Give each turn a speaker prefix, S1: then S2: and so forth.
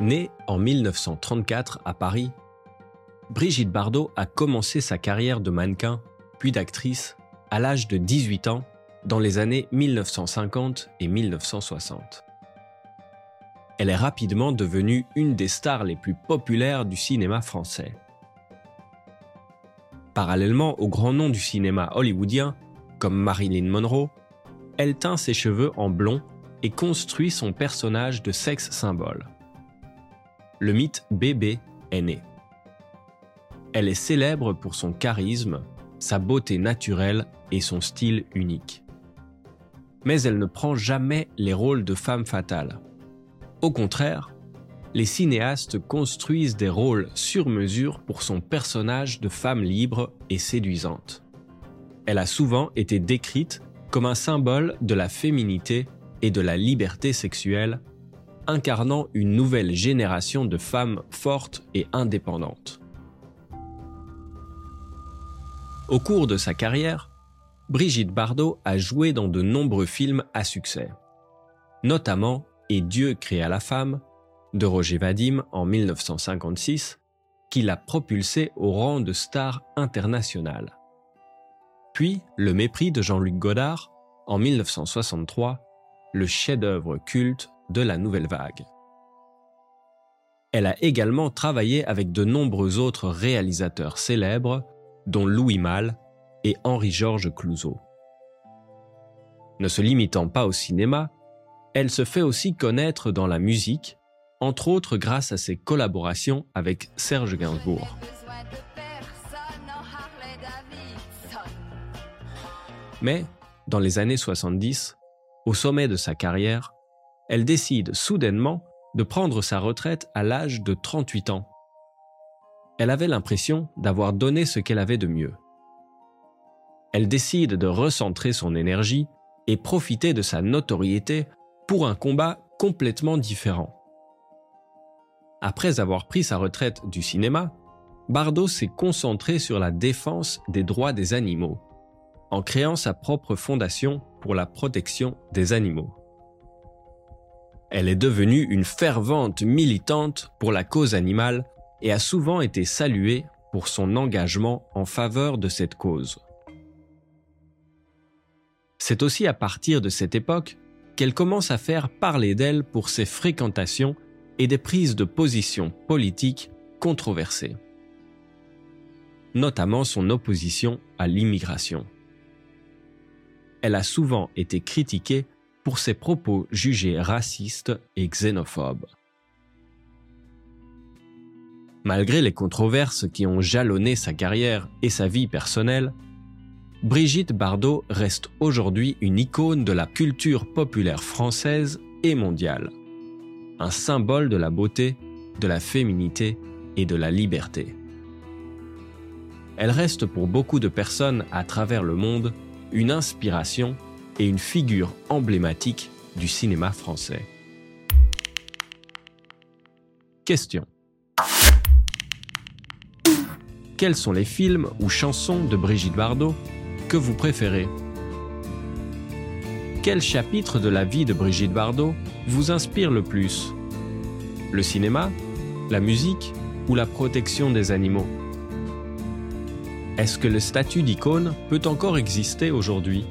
S1: Née en 1934 à Paris, Brigitte Bardot a commencé sa carrière de mannequin, puis d'actrice, à l'âge de 18 ans, dans les années 1950 et 1960. Elle est rapidement devenue une des stars les plus populaires du cinéma français. Parallèlement aux grands noms du cinéma hollywoodien, comme Marilyn Monroe, elle teint ses cheveux en blond et construit son personnage de sexe symbole le mythe bébé est né. Elle est célèbre pour son charisme, sa beauté naturelle et son style unique. Mais elle ne prend jamais les rôles de femme fatale. Au contraire, les cinéastes construisent des rôles sur mesure pour son personnage de femme libre et séduisante. Elle a souvent été décrite comme un symbole de la féminité et de la liberté sexuelle incarnant une nouvelle génération de femmes fortes et indépendantes. Au cours de sa carrière, Brigitte Bardot a joué dans de nombreux films à succès, notamment Et Dieu créa la femme de Roger Vadim en 1956, qui l'a propulsée au rang de star internationale. Puis Le mépris de Jean-Luc Godard en 1963, le chef-d'œuvre culte de la nouvelle vague. Elle a également travaillé avec de nombreux autres réalisateurs célèbres, dont Louis Malle et Henri-Georges Clouzot. Ne se limitant pas au cinéma, elle se fait aussi connaître dans la musique, entre autres grâce à ses collaborations avec Serge Gainsbourg. Mais, dans les années 70, au sommet de sa carrière, elle décide soudainement de prendre sa retraite à l'âge de 38 ans. Elle avait l'impression d'avoir donné ce qu'elle avait de mieux. Elle décide de recentrer son énergie et profiter de sa notoriété pour un combat complètement différent. Après avoir pris sa retraite du cinéma, Bardot s'est concentré sur la défense des droits des animaux, en créant sa propre fondation pour la protection des animaux. Elle est devenue une fervente militante pour la cause animale et a souvent été saluée pour son engagement en faveur de cette cause. C'est aussi à partir de cette époque qu'elle commence à faire parler d'elle pour ses fréquentations et des prises de position politiques controversées, notamment son opposition à l'immigration. Elle a souvent été critiquée pour ses propos jugés racistes et xénophobes. Malgré les controverses qui ont jalonné sa carrière et sa vie personnelle, Brigitte Bardot reste aujourd'hui une icône de la culture populaire française et mondiale, un symbole de la beauté, de la féminité et de la liberté. Elle reste pour beaucoup de personnes à travers le monde une inspiration et une figure emblématique du cinéma français. Question. Quels sont les films ou chansons de Brigitte Bardot que vous préférez? Quel chapitre de la vie de Brigitte Bardot vous inspire le plus? Le cinéma La musique ou la protection des animaux? Est-ce que le statut d'icône peut encore exister aujourd'hui?